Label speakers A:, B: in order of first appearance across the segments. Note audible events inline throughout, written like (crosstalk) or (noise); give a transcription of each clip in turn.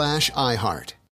A: iHeart.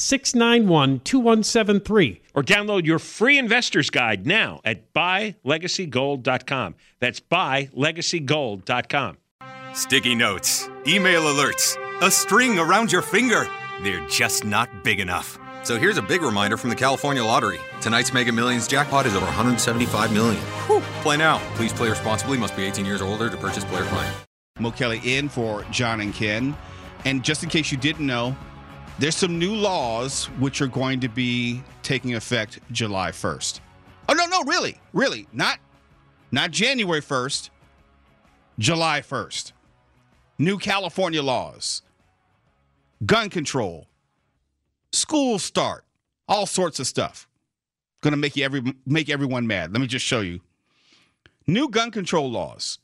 B: 691 2173.
C: Or download your free investor's guide now at buylegacygold.com. That's buylegacygold.com.
D: Sticky notes, email alerts, a string around your finger. They're just not big enough.
E: So here's a big reminder from the California Lottery. Tonight's Mega Millions jackpot is over 175 million. Whew. Play now. Please play responsibly. Must be 18 years or older to purchase player client.
F: Mo Kelly in for John and Ken. And just in case you didn't know, there's some new laws which are going to be taking effect July 1st. Oh no, no, really, really, not not January 1st, July 1st. New California laws, gun control, school start, all sorts of stuff. Going to make you every make everyone mad. Let me just show you. New gun control laws.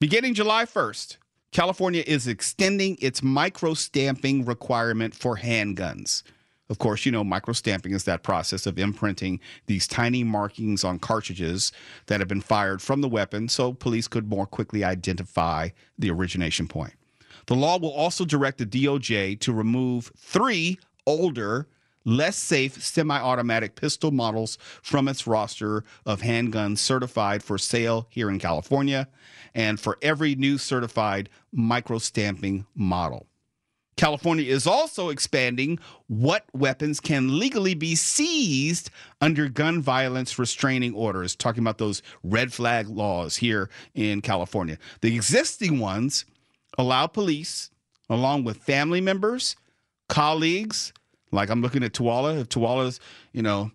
F: Beginning July 1st, California is extending its micro stamping requirement for handguns. Of course, you know, micro stamping is that process of imprinting these tiny markings on cartridges that have been fired from the weapon so police could more quickly identify the origination point. The law will also direct the DOJ to remove three older, less safe semi automatic pistol models from its roster of handguns certified for sale here in California and for every new certified micro stamping model. California is also expanding what weapons can legally be seized under gun violence restraining orders, talking about those red flag laws here in California. The existing ones allow police, along with family members, colleagues, like I'm looking at Tuwala. if Tuwala's, you know,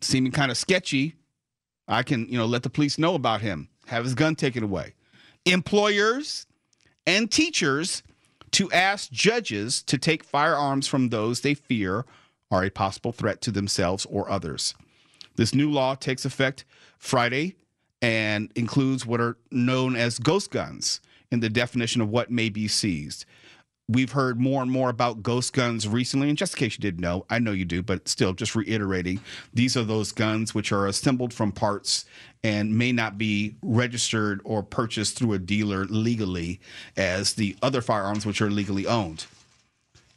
F: seeming kind of sketchy, I can, you know, let the police know about him, have his gun taken away. Employers and teachers to ask judges to take firearms from those they fear are a possible threat to themselves or others. This new law takes effect Friday and includes what are known as ghost guns in the definition of what may be seized. We've heard more and more about ghost guns recently, and just in case you didn't know, I know you do, but still, just reiterating, these are those guns which are assembled from parts and may not be registered or purchased through a dealer legally as the other firearms which are legally owned.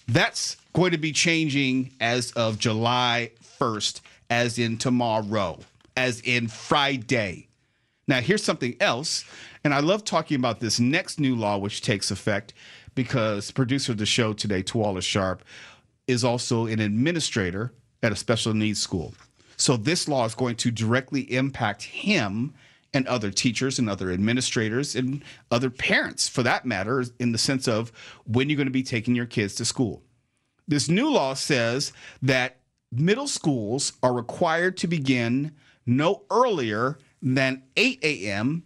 F: That's going to be changing as of July 1st, as in tomorrow, as in Friday. Now, here's something else, and I love talking about this next new law which takes effect because producer of the show today, Tuala Sharp, is also an administrator at a special needs school. So this law is going to directly impact him and other teachers and other administrators and other parents, for that matter, in the sense of when you're going to be taking your kids to school. This new law says that middle schools are required to begin no earlier than 8 a.m.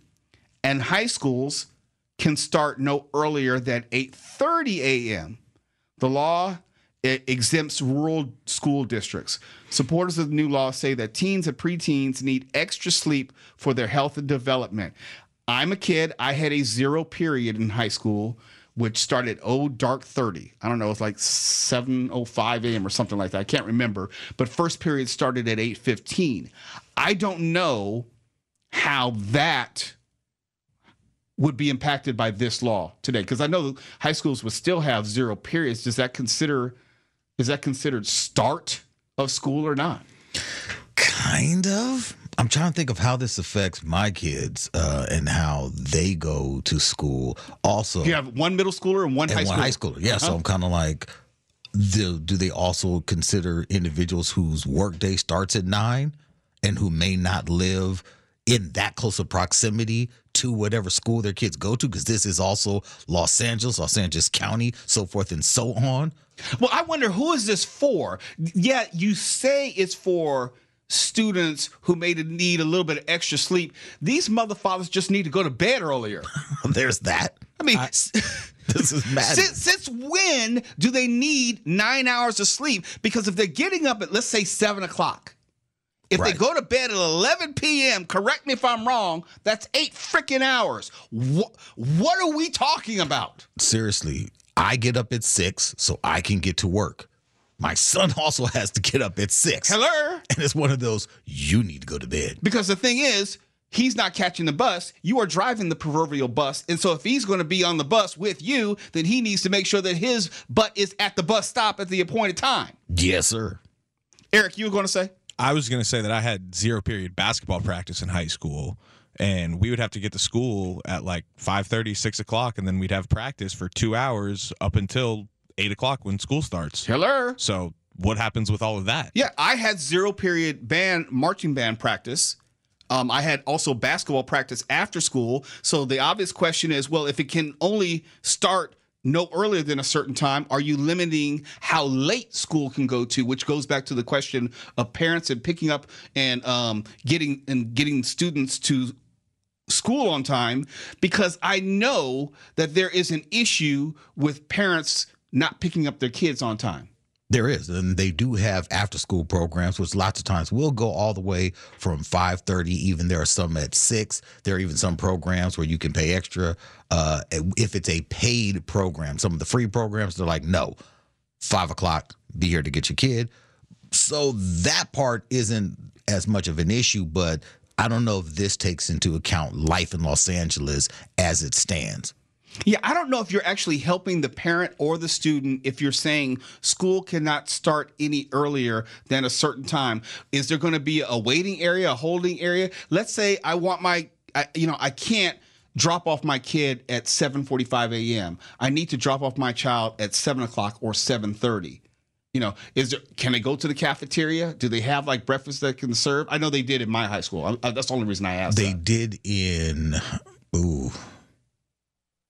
F: and high schools can start no earlier than 8:30 a.m. The law exempts rural school districts. Supporters of the new law say that teens and preteens need extra sleep for their health and development. I'm a kid. I had a zero period in high school, which started oh dark 30. I don't know, it's like 7:05 a.m. or something like that. I can't remember. But first period started at 8:15. I don't know how that would be impacted by this law today because I know high schools would still have zero periods. Does that consider is that considered start of school or not?
G: Kind of. I'm trying to think of how this affects my kids uh, and how they go to school. Also,
F: you have one middle schooler and one
G: and
F: high
G: one
F: schooler.
G: high schooler. Yeah,
F: Uh-huh.
G: so I'm kind of like, do, do they also consider individuals whose workday starts at nine and who may not live in that close of proximity to whatever school their kids go to? Because this is also Los Angeles, Los Angeles County, so forth and so on.
F: Well, I wonder who is this for? Yeah, you say it's for students who may need a little bit of extra sleep. These mother fathers just need to go to bed earlier. (laughs)
G: There's that.
F: I mean, (laughs) (laughs)
G: This is mad.
F: since, since when do they need nine hours of sleep? Because if they're getting up at let's say seven o'clock, if they go to bed at 11 p.m., correct me if I'm wrong, that's eight freaking hours. What, what are we talking about?
G: seriously, I get up at six so I can get to work. My son (laughs) also has to get up at six.
F: Hello?
G: And it's one of those, you need to go to bed.
F: Because the thing is, he's not catching the bus. You are driving the proverbial bus. And so if he's going to be on the bus with you, then he needs to make sure that his butt is at the bus stop at the appointed time.
G: Yes, sir.
F: Eric, you were going to say?
H: I was going to say that I had zero period basketball practice in high school, and we would have to get to school at like 5.30, 6 o'clock, and then we'd have practice for two hours up until 8 o'clock when school starts.
F: Hello?
H: So what happens with all of that?
F: Yeah, I had zero period band marching band practice. Um, I had also basketball practice after school. So the obvious question is, well, if it can only start no earlier than a certain time, are you limiting how late school can go to? Which goes back to the question of parents and picking up and um, getting and getting students to school on time because I know that there is an issue with parents not picking up their kids on time.
G: There is, and they do have after school programs, which lots of times will go all the way from five thirty. Even there are some at six. There are even some programs where you can pay extra uh, if it's a paid program. Some of the free programs, they're like, no, five o'clock, be here to get your kid. So that part isn't as much of an issue, but I don't know if this takes into account life in Los Angeles as it stands.
F: Yeah, I don't know if you're actually helping the parent or the student if you're saying school cannot start any earlier than a certain time. Is there going to be a waiting area, a holding area? Let's say I want my, I, you know, I can't drop off my kid at 7:45 a.m. I need to drop off my child at seven o'clock or 7:30. You know, is there? Can I go to the cafeteria? Do they have like breakfast that can serve? I know they did in my high school. I, I- uh, that's the only reason I asked.
G: They
F: that.
G: did in ooh.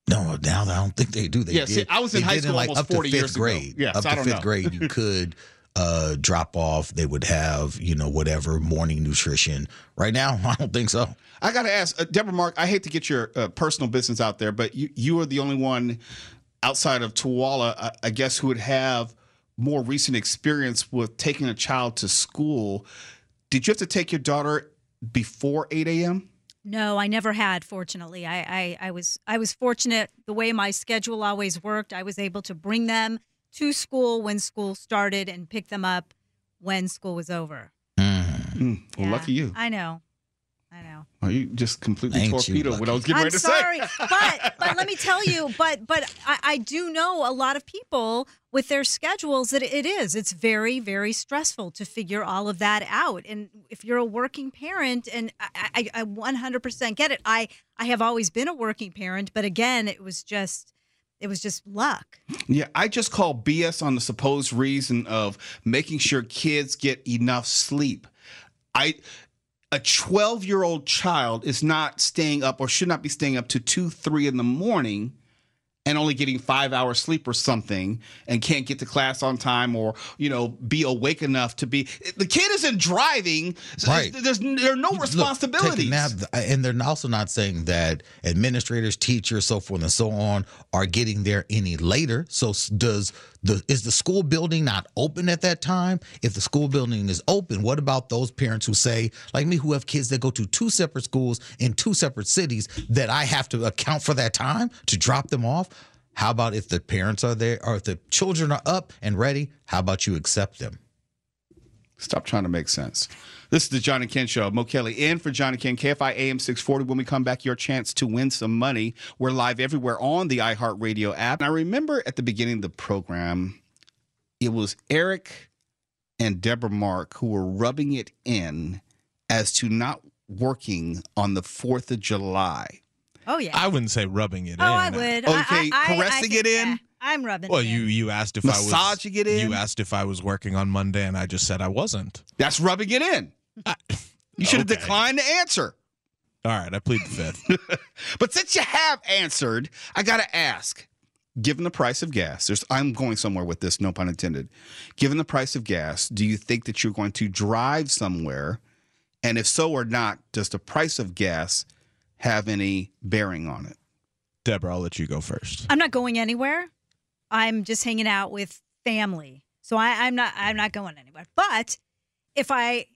G: No, now I don't think they do. They
F: Yeah,
G: did.
F: see, I was in high school
G: like
F: almost
G: up to fifth
F: years ago.
G: grade.
F: Yeah,
G: up to fifth
F: know.
G: grade, you (laughs) could uh, drop off. They would have you know whatever morning nutrition. Right now, (laughs) I don't think so.
F: I got to ask, uh, Deborah Mark, I hate to get your uh, personal business out there, but you, you are the only one outside of Tuwala, I, I guess, who would have more recent experience with taking a child to school. Did you have to take your daughter before 8 a.m.?
I: No, I never had. Fortunately, I, I I was I was fortunate the way my schedule always worked. I was able to bring them to school when school started and pick them up when school was over.
F: Mm, well,
I: Yeah,
F: lucky you.
I: I know, I know.
F: Oh, you just completely
G: Ain't
F: torpedoed what I was getting
I: I'm
F: ready to
I: sorry,
F: say. (laughs)
I: but but let me tell you, but but I, I do know a lot of people with their schedules that it is. It's very very stressful to figure all of that out. And if you're a working parent, and I, I, I 100% get it. I I have always been a working parent, but again, it was just it was just luck.
F: Yeah, I just call BS on the supposed reason of making sure kids get enough sleep. I a 12 year old child is not staying up or should not be staying up to 2, 3 in the morning and only getting five hours sleep or something and can't get to class on time or you know be awake enough to be the kid isn't driving
G: Right.
F: there's there are no
G: Look,
F: responsibilities
G: nap, and they're also not saying that administrators, teachers, so forth and so on are getting there any later. So does the is the school building not open at that time? If the school building is open, what about those parents who say, like me, who have kids that go to two separate schools in two separate cities, that I have to account for that time to drop them off? How about if the parents are there or if the children are up and ready? How about you accept them?
F: Stop trying to make sense. This is the John and Ken Show. Mo Kelly in for John and Ken, KFI AM 640. When we come back, your chance to win some money. We're live everywhere on the iHeartRadio app. And I remember at the beginning of the program, it was Eric and Deborah Mark who were rubbing it in as to not working on the 4th of July.
I: Oh yeah.
H: I wouldn't say rubbing it
I: oh,
H: in.
I: I would. Oh,
F: okay,
I: I, I,
F: caressing
I: I
F: it in?
I: yeah, I'm rubbing.
H: Well,
I: it
H: you
I: in.
H: you asked if I was
F: Massaging it in?
H: You asked if I was working on Monday, and I just said I wasn't.
F: That's rubbing it in. You should have
H: Okay.
F: declined to answer.
H: All right, I plead the fifth. (laughs)
F: But since you have answered, I got to ask. Given the price of gas, there's I'm going somewhere with this, no pun intended. Given the price of gas, do you think that you're going to drive somewhere? And if so or not, does the price of gas have any bearing on it?
H: Deborah, I'll let you go first.
I: I'm not going anywhere. I'm just hanging out with family. So I, I'm not I'm not going anywhere. But if I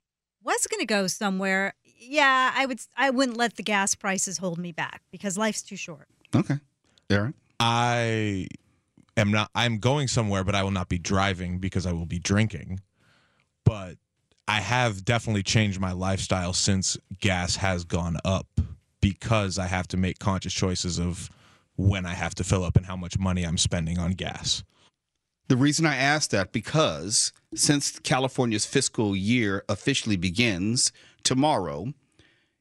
I: was gonna go somewhere, yeah, I would I wouldn't let the gas prices hold me back because life's too short.
F: Okay. Aaron?
H: I am not. I'm going somewhere, but I will not be driving because I will be drinking. But I have definitely changed my lifestyle since gas has gone up because I have to make conscious choices of when I have to fill up and how much money I'm spending on gas.
F: The reason I asked that because since California's fiscal year officially begins tomorrow,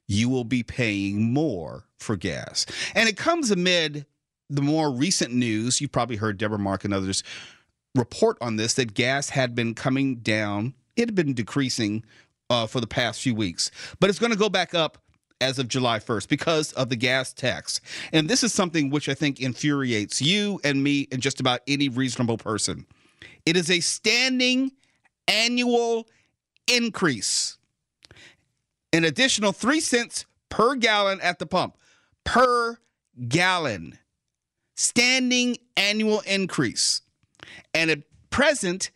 F: you will be paying more for gas. And it comes amid the more recent news. you've probably heard Deborah Mark and others report on this that gas had been coming down. It had been decreasing uh, for the past few weeks, but it's going to go back up as of July 1st because of the gas tax. And this is something which I think infuriates you and me and just about any reasonable person. It is a standing annual increase, an additional three cents per gallon at the pump, per gallon. Standing annual increase. And at present,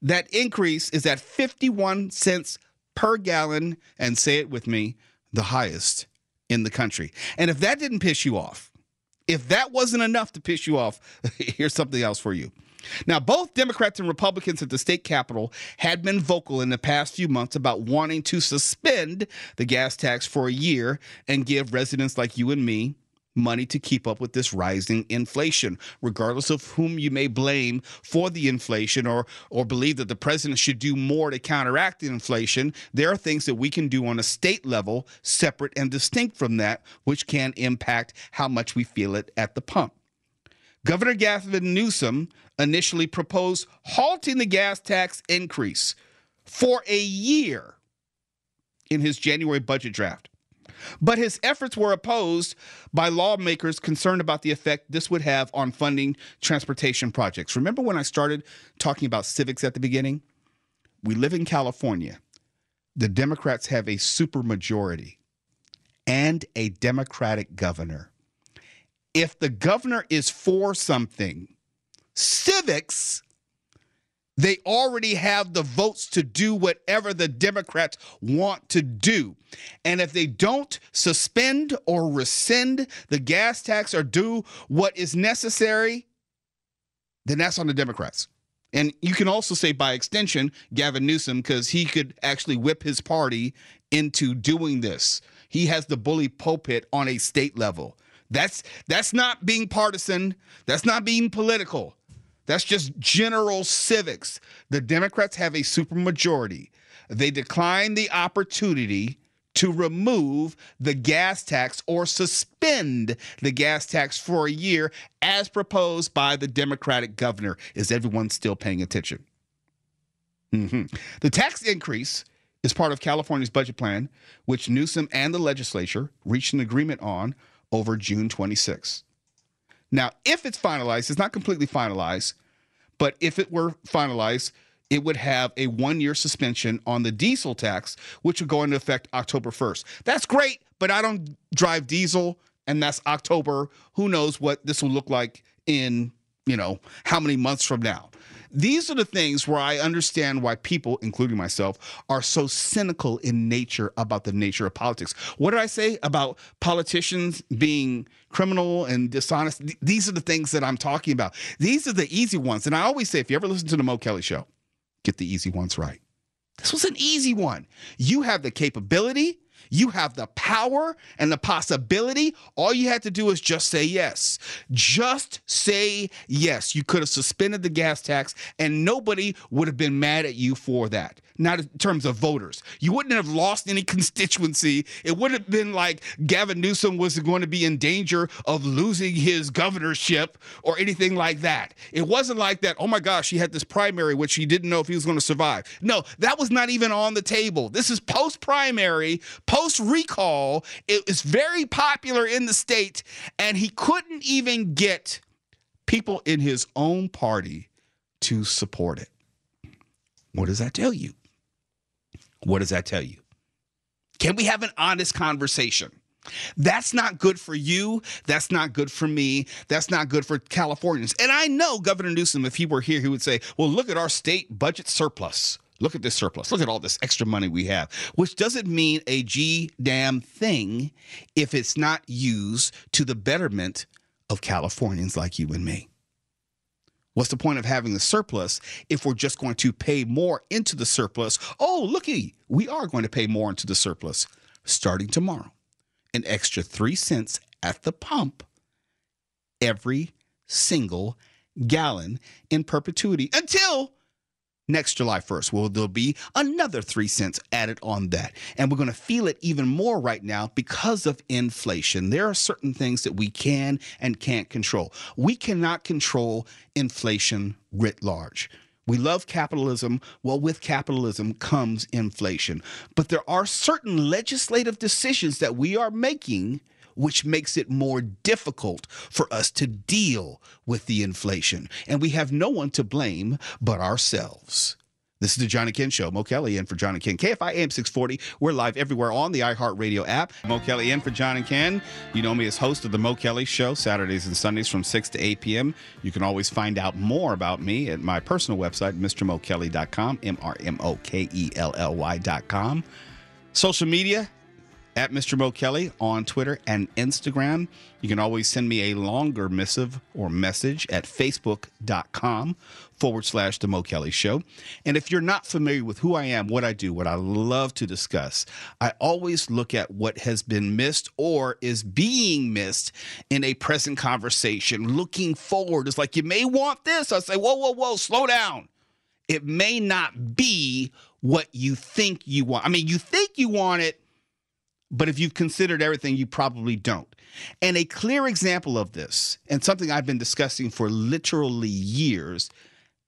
F: that increase is at 51 cents per gallon. And say it with me the highest in the country. And if that didn't piss you off, if that wasn't enough to piss you off, (laughs) here's something else for you. Now, both Democrats and Republicans at the state capitol had been vocal in the past few months about wanting to suspend the gas tax for a year and give residents like you and me money to keep up with this rising inflation, regardless of whom you may blame for the inflation or or believe that the president should do more to counteract the inflation. There are things that we can do on a state level, separate and distinct from that, which can impact how much we feel it at the pump. Governor Gavin Newsom initially proposed halting the gas tax increase for a year in his January budget draft. But his efforts were opposed by lawmakers concerned about the effect this would have on funding transportation projects. Remember when I started talking about civics at the beginning? We live in California. The Democrats have a supermajority and a Democratic governor. If the governor is for something, civics they already have the votes to do whatever the Democrats want to do. And if they don't suspend or rescind the gas tax or do what is necessary, then that's on the Democrats. And you can also say by extension, Gavin Newsom, because he could actually whip his party into doing this. He has the bully pulpit on a state level. That's that's not being partisan. That's not being political. That's just general civics. The Democrats have a supermajority. They decline the opportunity to remove the gas tax or suspend the gas tax for a year as proposed by the Democratic governor. Is everyone still paying attention? Mhm. The tax increase is part of California's budget plan, which Newsom and the legislature reached an agreement on over June 26. Now, if it's finalized, it's not completely finalized, but if it were finalized, it would have a one year suspension on the diesel tax, which would go into effect October 1st. That's great, but I don't drive diesel, and that's October. Who knows what this will look like in, you know, how many months from now? These are the things where I understand why people, including myself, are so cynical in nature about the nature of politics. What did I say about politicians being criminal and dishonest? These are the things that I'm talking about. These are the easy ones. And I always say, if you ever listen to the Mo Kelly show, get the easy ones right. This was an easy one. You have the capability, you have the power and the possibility. All you had to do is just say yes. Just say yes. You could have suspended the gas tax and nobody would have been mad at you for that. Not in terms of voters. You wouldn't have lost any (laughs) constituency. It would have been like Gavin Newsom was going to be in danger of losing his governorship or anything like that. It wasn't like that, oh my gosh, he had this primary which he didn't know if he was going to survive. No, that was not even on the table. This is post primary, post recall. It was very popular in the state, and he couldn't even get people in his own party to support it. What does that tell you? What does that tell you? Can we have an honest conversation? That's not good for you. That's not good for me. That's not good for Californians. And I know Governor Newsom, if he were here, he would say, well, look at our state budget surplus. Look at this surplus. Look at all this extra money we have, which doesn't mean a G damn thing if it's not used to the betterment of Californians like you and me. What's the point of having the surplus if we're just going to pay more into the surplus? Oh, looky, we are going to pay more into the surplus starting tomorrow. An extra three cents at the pump every single gallon in perpetuity until next July 1st. Well, there'll be another three cents added on that. And we're going to feel it even more right now because of inflation. There are certain things that we can and can't control. We cannot control inflation writ large. We love capitalism. Well, with capitalism comes inflation. But there are certain legislative decisions that we are making which makes it more difficult for us to deal with the inflation. And we have no one to blame but ourselves. This is the Johnny Ken Show. Mo Kelly in for John and Ken. KFI AM 640. We're live everywhere on the iHeartRadio app. Mo Kelly in for John and Ken. You know me as host of the Mo Kelly Show, Saturdays and Sundays from 6 to 8 p.m. You can always find out more about me at my personal website, MrMoKelly.com, M R M O K E L L Y.com. Social media, at Mr. Mo Kelly on Twitter and Instagram. You can always send me a longer missive or message at facebook.com forward slash The Mo Kelly Show. And if you're not familiar with who I am, what I do, what I love to discuss, I always look at what has been missed or is being missed in a present conversation, looking forward. It's like, you may want this. I say, whoa, whoa, whoa, slow down. It may not be what you think you want. I mean, you think you want it but if you've considered everything, you probably don't. And a clear example of this, and something I've been discussing for literally years,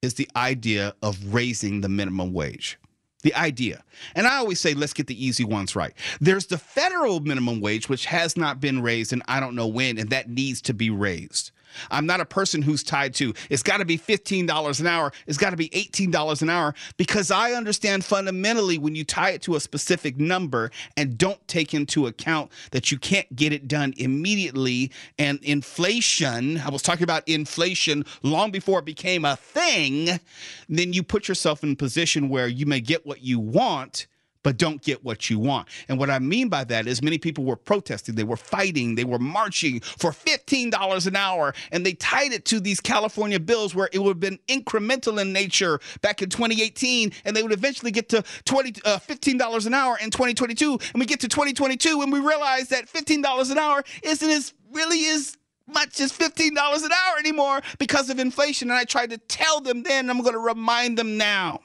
F: is the idea of raising the minimum wage. The idea. And I always say, let's get the easy ones right. There's the federal minimum wage, which has not been raised, and I don't know when, and that needs to be raised. I'm not a person who's tied to it's got to be $15 an hour, it's got to be $18 an hour because I understand fundamentally when you tie it to a specific number and don't take into account that you can't get it done immediately and inflation, I was talking about inflation long before it became a thing, then you put yourself in a position where you may get what you want but don't get what you want. And what I mean by that is many people were protesting, they were fighting, they were marching for $15 an hour, and they tied it to these California bills where it would have been incremental in nature back in 2018, and they would eventually get to 20, uh, $15 an hour in 2022. And we get to 2022 and we realize that $15 an hour isn't as really as much as $15 an hour anymore because of inflation. And I tried to tell them then, I'm going to remind them now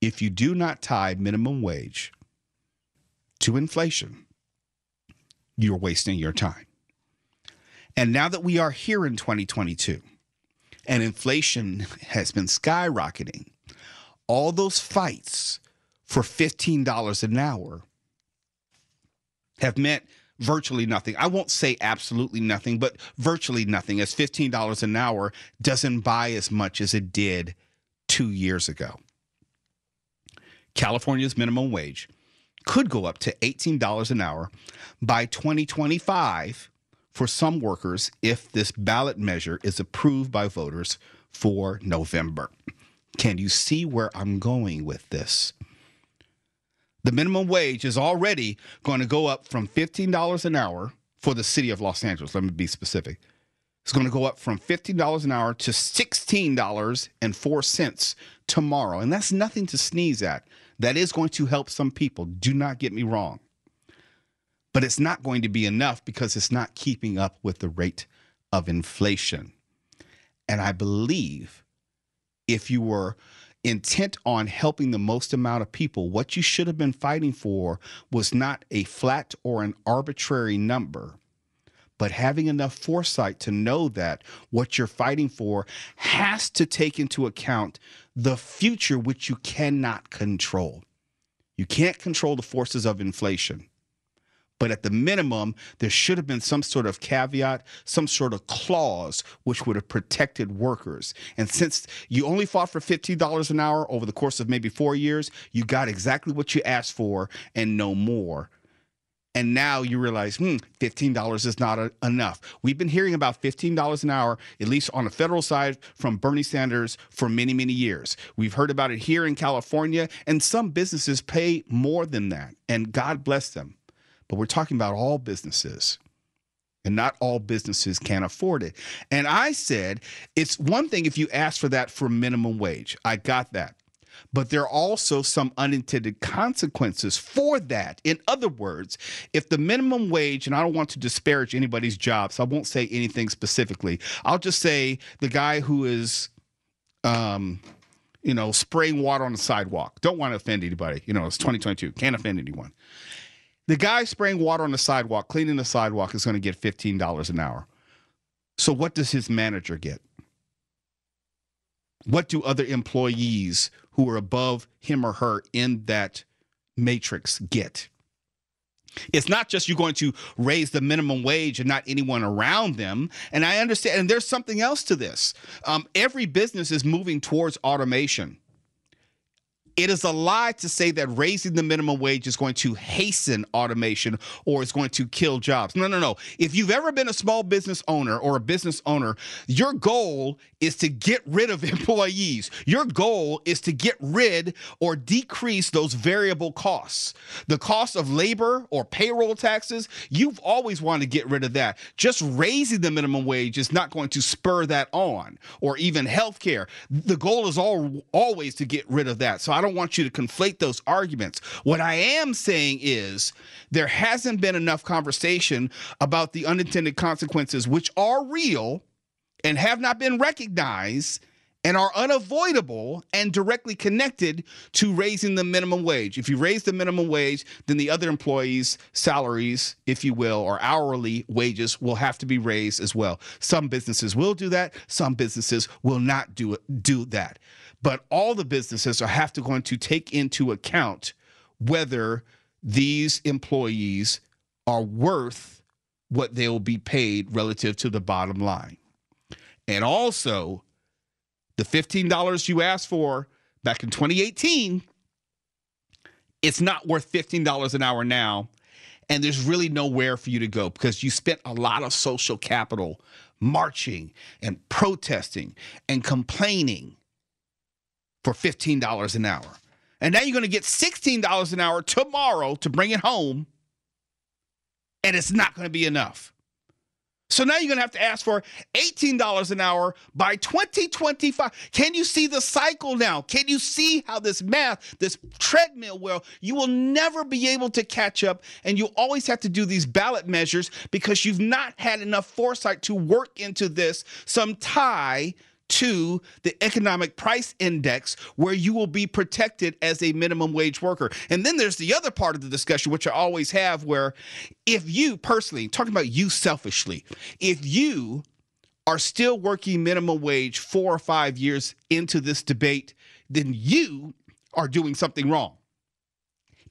F: if you do not tie minimum wage to inflation, you're wasting your time. And now that we are here in 2022 and inflation has been skyrocketing, all those fights for $15 an hour have meant virtually nothing. I won't say absolutely nothing, but virtually nothing, as $15 an hour doesn't buy as much as it did two years ago. California's minimum wage could go up to $18 an hour by 2025 for some workers if this ballot measure is approved by voters for November. Can you see where I'm going with this? The minimum wage is already going to go up from $15 an hour for the city of Los Angeles. Let me be specific. It's going to go up from $15 an hour to $16.04 tomorrow. And that's nothing to sneeze at. That is going to help some people. Do not get me wrong. But it's not going to be enough because it's not keeping up with the rate of inflation. And I believe if you were intent on helping the most amount of people, what you should have been fighting for was not a flat or an arbitrary number, but having enough foresight to know that what you're fighting for has to take into account the future, which you cannot control. You can't control the forces of inflation. But at the minimum, there should have been some sort of caveat, some sort of clause which would have protected workers. And since you only fought for $15 an hour over the course of maybe four years, you got exactly what you asked for and no more. And now you realize, hmm, $15 is not a, enough. We've been hearing about $15 an hour, at least on the federal side, from Bernie Sanders for many, many years. We've heard about it here in California, and some businesses pay more than that. And God bless them but we're talking about all businesses. And not all businesses can afford it. And I said, it's one thing if you ask for that for minimum wage. I got that. But there are also some unintended consequences for that. In other words, if the minimum wage, and I don't want to disparage anybody's job, so I won't say anything specifically. I'll just say the guy who is, um, you know, spraying water on the sidewalk. Don't want to offend anybody. You know, it's 2022. Can't offend anyone. The guy spraying water on the sidewalk, cleaning the sidewalk, is going to get $15 an hour. So, what does his manager get? What do other employees who are above him or her in that matrix get? It's not just you're going to raise the minimum wage and not anyone around them. And I understand, and there's something else to this. Um, every business is moving towards automation. It is a lie to say that raising the minimum wage is going to hasten automation or is going to kill jobs. No, no, no. If you've ever been a small business owner or a business owner, your goal is to get rid of (laughs) employees. Your goal is to get rid or decrease those variable costs. The cost of labor or payroll taxes, you've always wanted to get rid of that. Just raising the minimum wage is not going to spur that on or even health care. The goal is all, always to get rid of that. So I don't don't want you to conflate those arguments. What I am saying is there hasn't been enough conversation about the unintended consequences, which are real and have not been recognized and are unavoidable and directly connected to raising the minimum wage. If you raise the minimum wage, then the other employees' salaries, if you will, or hourly wages will have to be raised as well. Some businesses will do that, some businesses will not do it, do that. But all the businesses are have to going to take into account whether these employees are worth what they will be paid relative to the bottom line. And also, the $15 you asked for back in 2018, it's not worth $15 an hour now. And there's really nowhere for you to go because you spent a lot of social capital marching and protesting and complaining for $15 an hour. And now you're going to get $16 an hour tomorrow to bring it home, and it's not going to be enough. So now you're going to have to ask for $18 an hour by 2025. Can you see the cycle now? Can you see how this math, this treadmill will, you will never be able to catch up and you always have to do these ballot measures because you've not had enough foresight to work into this some tie to the economic price index where you will be protected as a minimum wage worker. And then there's the other part of the discussion, which I always have, where if you personally, talking about you selfishly, if you are still working minimum wage four or five years into this debate, then you are doing something wrong.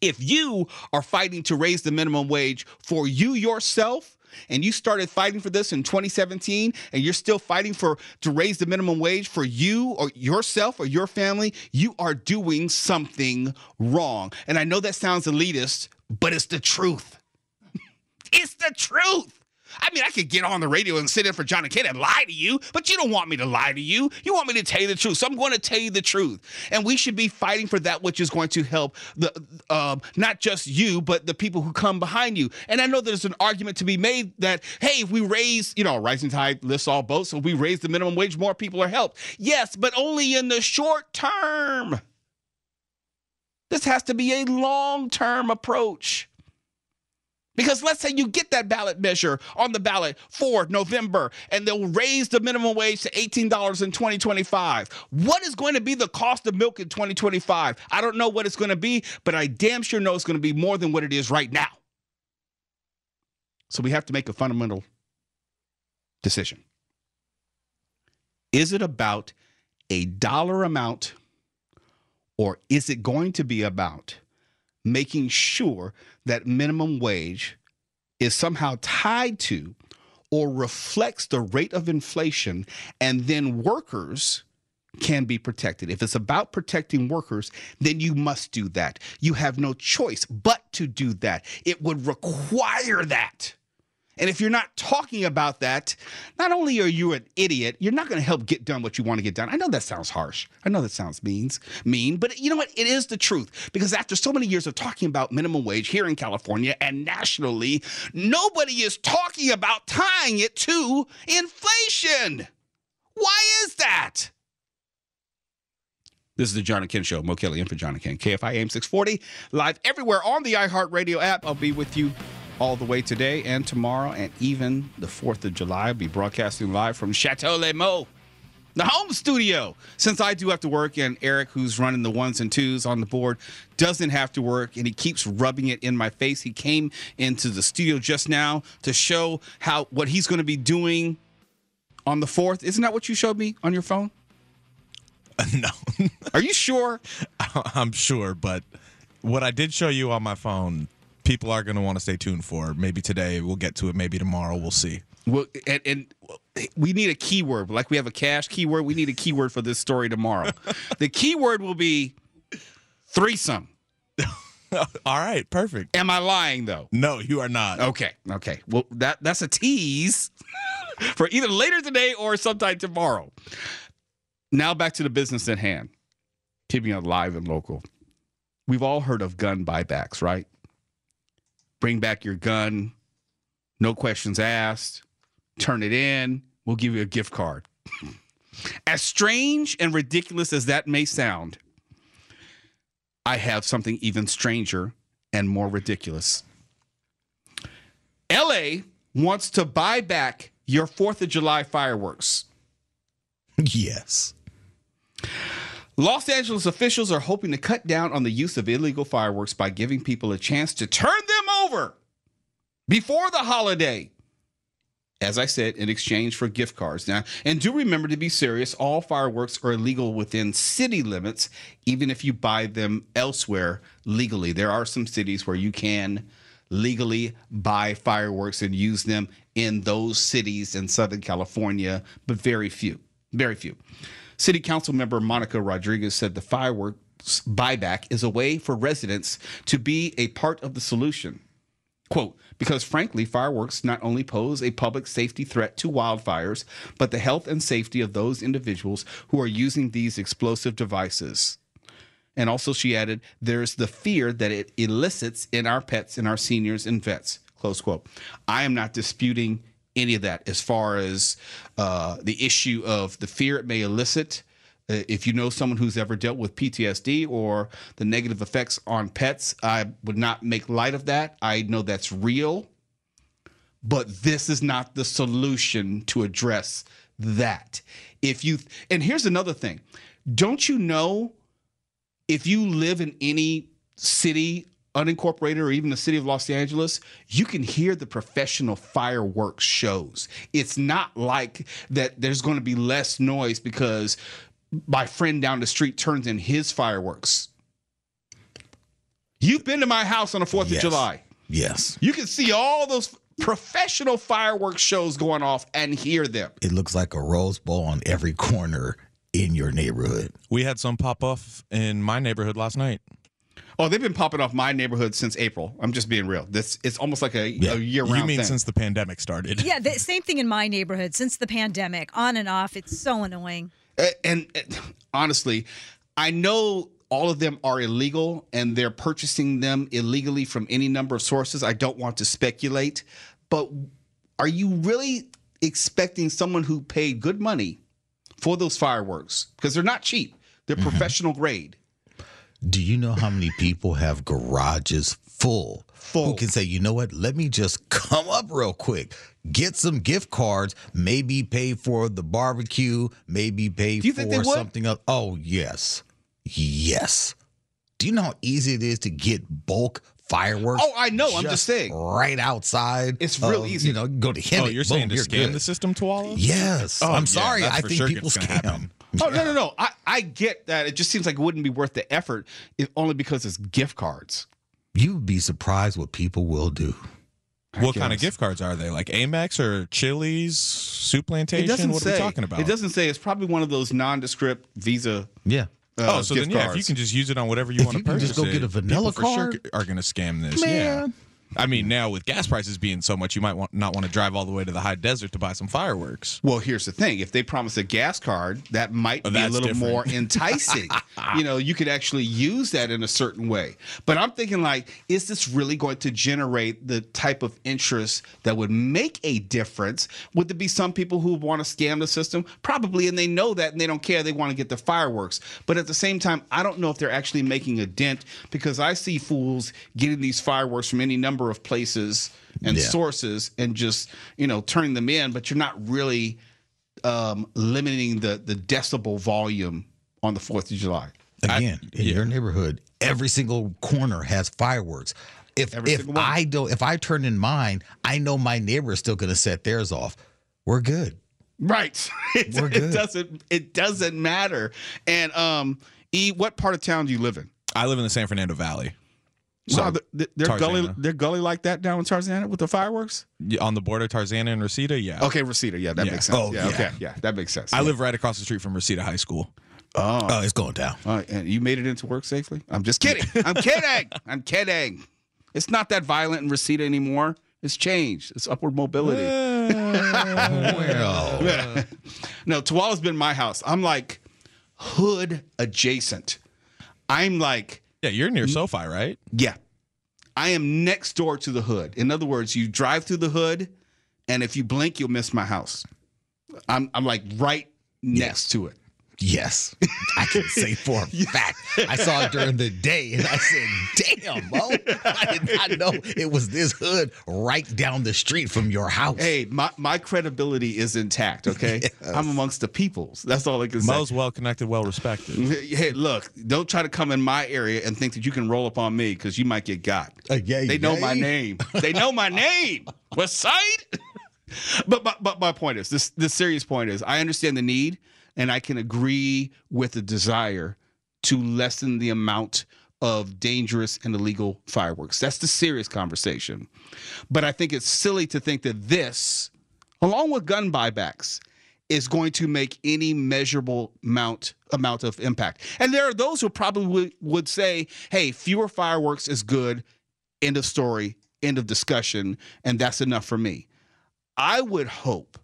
F: If you are fighting to raise the minimum wage for you yourself, and you started fighting for this in 2017 and you're still fighting for to raise the minimum wage for you or yourself or your family, you are doing something wrong. And I know that sounds elitist, but it's the truth. (laughs) it's the truth. I mean, I could get on the radio and sit in for John and Ken and lie to you, but you don't want me to lie to you. You want me to tell you the truth. So I'm going to tell you the truth. And we should be fighting for that which is going to help the um, not just you, but the people who come behind you. And I know there's an argument to be made that, hey, if we raise, you know, rising tide lifts all boats, so we raise the minimum wage, more people are helped. Yes, but only in the short term. This has to be a long term approach. Because let's say you get that ballot measure on the ballot for November and they'll raise the minimum wage to $18 in 2025. What is going to be the cost of milk in 2025? I don't know what it's going to be, but I damn sure know it's going to be more than what it is right now. So we have to make a fundamental decision. Is it about a dollar amount or is it going to be about making sure that minimum wage is somehow tied to or reflects the rate of inflation, and then workers can be protected. If it's about protecting workers, then you must do that. You have no choice but to do that. It would require that. And if you're not talking about that, not only are you an idiot, you're not going to help get done what you want to get done. I know that sounds harsh. I know that sounds means mean, but you know what? It is the truth because after so many years of talking about minimum wage here in California and nationally, nobody is talking about tying it to inflation. Why is that? This is the John and Ken Show. Mo Kelly in for John and Ken. KFI AM 640, live everywhere on the iHeartRadio app. I'll be with you all the way today and tomorrow, and even the 4th of July. I'll be broadcasting live from Chateau Les Mots, the home studio. Since I do have to work, and Eric, who's running the ones and twos on the board, doesn't have to work, and he keeps rubbing it in my face. He came into the studio just now to show how what he's going to be doing on the 4th. Isn't that what you showed me on your phone? (laughs)
H: no.
F: Are you sure? (laughs)
H: I'm sure, but what I did show you on my phone, people are going to want to stay tuned for. Maybe today, we'll get to it. Maybe tomorrow, we'll see.
F: Well, and, and we need a keyword. Like we have a cash keyword, we need a keyword for this story tomorrow. (laughs) the keyword will be threesome. (laughs)
H: All right, perfect.
F: Am I lying though?
H: No, you are not.
F: Okay, okay. Well, that that's a tease (laughs) for either later today or sometime tomorrow. Now back to the business at hand. Keeping it live and local. We've all heard of gun buybacks, right? Bring back your gun, no questions asked, turn it in, we'll give you a gift card. (laughs) as strange and ridiculous as that may sound, I have something even stranger and more ridiculous. LA wants to buy back your 4th of July fireworks. (laughs)
G: Yes.
F: Los Angeles officials are hoping to cut down on the use of illegal fireworks by giving people a chance to turn them over before the holiday. As I said, in exchange for gift cards. Now, and do remember to be serious, all fireworks are illegal within city limits, even if you buy them elsewhere legally. There are some cities where you can legally buy fireworks and use them in those cities in Southern California, but very few. Very few. City Council member Monica Rodriguez said the fireworks buyback is a way for residents to be a part of the solution. Quote, because frankly, fireworks not only pose a public safety threat to wildfires, but the health and safety of those individuals who are using these explosive devices. And also, she added, there's the fear that it elicits in our pets and our seniors and vets. Close quote. I am not disputing any of that as far as uh, the issue of the fear it may elicit. Uh, if you know someone who's ever dealt with PTSD or the negative effects on pets, I would not make light of that. I know that's real, but this is not the solution to address that. If you, and here's another thing don't you know if you live in any city unincorporated or even the city of Los Angeles, you can hear the professional fireworks shows. It's not like that there's going to be less noise because my friend down the street turns in his fireworks. You've been to my house on the 4th
G: Yes.
F: of July.
G: Yes.
F: You can see all those professional fireworks shows going off and hear them.
G: It looks like a Rose Bowl on every corner in your neighborhood.
H: We had some pop off in my neighborhood last night.
F: Oh, they've been popping off my neighborhood since April. I'm just being real. This it's almost like a,
G: Yeah.
F: a year round
H: You mean
F: thing.
H: since the pandemic started?
I: Yeah, the same thing in my neighborhood since the pandemic, on and off. It's so annoying.
F: And, and honestly, I know all of them are illegal and they're purchasing them illegally from any number of sources. I don't want to speculate, but are you really expecting someone who paid good money for those fireworks because they're not cheap? They're mm-hmm. professional grade.
G: Do you know how many people have garages full?
F: Full.
G: Who can say, you know what? Let me just come up real quick, get some gift cards, maybe pay for the barbecue, maybe pay
F: Do you think they
G: for
F: would?
G: something else. Oh, yes. Yes. Do you know how easy it is to get bulk fireworks?
F: Oh, I know. I'm just saying.
G: Right outside.
F: It's real
G: of,
F: easy.
G: You know, go to him.
H: Oh, you're saying to scam the system, Tuala?
G: Yes.
H: Oh,
G: I'm
H: yeah,
G: sorry. I think
H: sure
G: people scam.
H: happen.
F: Oh no no no! I, I get that. It just seems like it wouldn't be worth the effort if only because it's gift cards.
G: You'd be surprised what people will do.
H: What kind of gift cards are they? Like Amex or Chili's, Soup Plantation?
F: It doesn't
H: what
F: say.
H: are we talking about?
F: It doesn't say. It's probably one of those nondescript Visa.
G: Yeah.
F: Uh,
H: oh, so
F: gift
H: then yeah, if you can just use it on whatever you
G: If
H: want to
G: you can
H: purchase,
G: just go
H: it,
G: get a vanilla
H: people for sure
G: card.
H: are going to scam this. Yeah. I mean, now with gas prices being so much, you might want, not want to drive all the way to the high desert to buy some fireworks.
F: Well, here's the thing: if they promise a gas card, that might
H: Oh,
F: be a little
H: different.
F: more enticing. (laughs) you know, you could actually use that in a certain way. But I'm thinking, like, is this really going to generate the type of interest that would make a difference? Would there be some people who want to scam the system? Probably, and they know that, and they don't care. They want to get the fireworks. But at the same time, I don't know if they're actually making a dent because I see fools getting these fireworks from any number of places and
G: Yeah.
F: sources and just you know turning them in but you're not really um, limiting the the decibel volume on the Fourth of July.
G: Again, in your neighborhood, every single corner has fireworks. If
F: Every
G: if. I don't, if I turn in mine, I know my neighbor is still going to set theirs off. We're good.
F: Right. (laughs) It,
G: We're good.
F: it doesn't it doesn't matter. And um, E, what part of town do you live in?
H: I live in the San Fernando Valley.
F: So wow, th- they're gully they're gully like that down in Tarzana with the fireworks.
H: Yeah, On the border, Tarzana and Reseda, yeah.
F: Okay, Reseda, yeah, that
H: Yeah.
F: makes sense.
G: Oh,
F: yeah,
G: yeah.
F: okay, yeah, that makes sense.
H: I live right across the street from Reseda High School.
F: Oh,
G: Oh, it's going down.
F: Right, and you made it into work safely? I'm just kidding. I'm (laughs) kidding. I'm kidding. It's not that violent in Reseda anymore. It's changed. It's upward mobility.
G: Well, (laughs)
F: no, Tuala's been my house. I'm like hood adjacent. I'm like,
H: Yeah, you're near SoFi, right?
F: yeah, I am next door to the hood. In other words, you drive through the hood, and if you blink, you'll miss my house. I'm I'm like right next to it.
G: Yes, I can (laughs) say for a fact. I saw it during the day, and I said, "Damn, Mo! I did not know it was this hood right down the street from your house."
F: Hey, my, my credibility is intact. Okay, (laughs) I'm amongst the peoples. That's all I can say.
H: Mo's well connected, well respected. (laughs)
F: Hey, look, don't try to come in my area and think that you can roll up on me because you might get got.
G: Uh, yeah,
F: They know
G: yeah.
F: my name. They know my name. West Side. but, but but my point is this the serious point is I understand the need and I can agree with the desire to lessen the amount of dangerous and illegal fireworks. That's the serious conversation. But I think it's silly to think that this, along with gun buybacks, is going to make any measurable amount amount of impact. And there are those who probably would, would say, "Hey, fewer fireworks is good." End of story. End of discussion. And that's enough for me. I would hope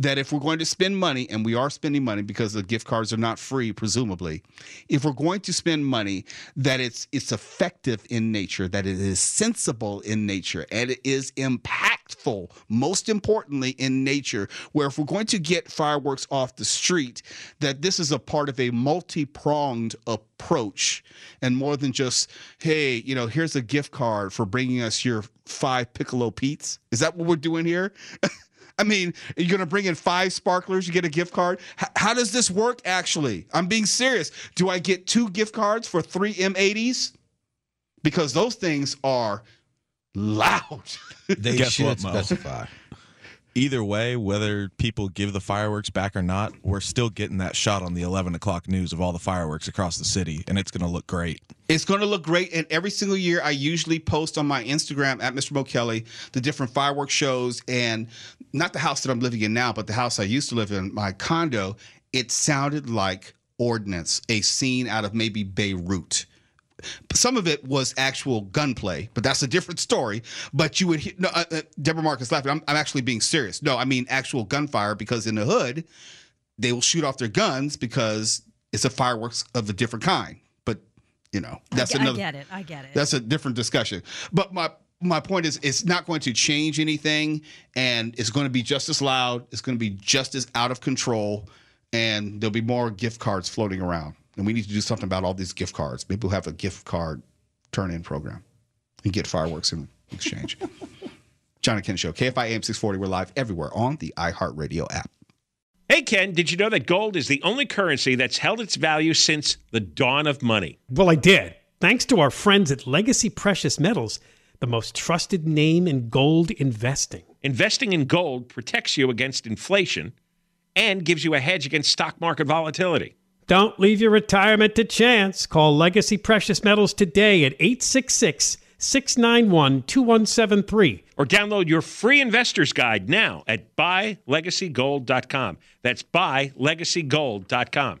F: that if we're going to spend money, and we are spending money because the gift cards are not free, presumably, if we're going to spend money, that it's it's effective in nature, that it is sensible in nature, and it is impactful, most importantly in nature, where if we're going to get fireworks off the street, that this is a part of a multi-pronged approach and more than just, hey, you know, here's a gift card for bringing us your five Piccolo Pete's. Is that what we're doing here? (laughs) I mean, you're going to bring in five sparklers, you get a gift card. H- how does this work actually? I'm being serious. Do I get two gift cards for three M80s? Because those things are loud. (laughs)
G: They
H: Guess
G: should
H: what, Mo?
G: specify.
H: either way, whether people give the fireworks back or not, we're still getting that shot on the 11 o'clock news of all the fireworks across the city, and it's going to look great.
F: It's going to look great. And every single year, I usually post on my Instagram at Mr. Mo Kelly the different fireworks shows. And not the house that I'm living in now, but the house I used to live in, my condo, it sounded like Ordnance, a scene out of maybe Beirut. Some of it was actual gunplay, but that's a different story. But you would hear, no, uh, uh, Deborah Marcus laughing. I'm, I'm actually being serious. No, I mean actual gunfire because in the hood, they will shoot off their guns because it's a fireworks of a different kind. But you know, that's
I: I,
F: another.
I: I get it. I get it.
F: That's a different discussion. But my my point is, it's not going to change anything, and it's going to be just as loud. It's going to be just as out of control, and there'll be more gift cards floating around. And we need to do something about all these gift cards. Maybe we'll have a gift card turn-in program and get fireworks in exchange. (laughs) John and Ken Show, KFI AM 640. We're live everywhere on the iHeartRadio app.
C: Hey, Ken, did you know that gold is the only currency that's held its value since the dawn of money?
B: Well, I did. Thanks to our friends at Legacy Precious Metals, the most trusted name in gold investing.
C: Investing in gold protects you against inflation and gives you a hedge against stock market volatility.
B: Don't leave your retirement to chance. Call Legacy Precious Metals today at 866 691 2173.
C: Or download your free investor's guide now at buylegacygold.com. That's buylegacygold.com.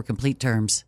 J: for complete terms.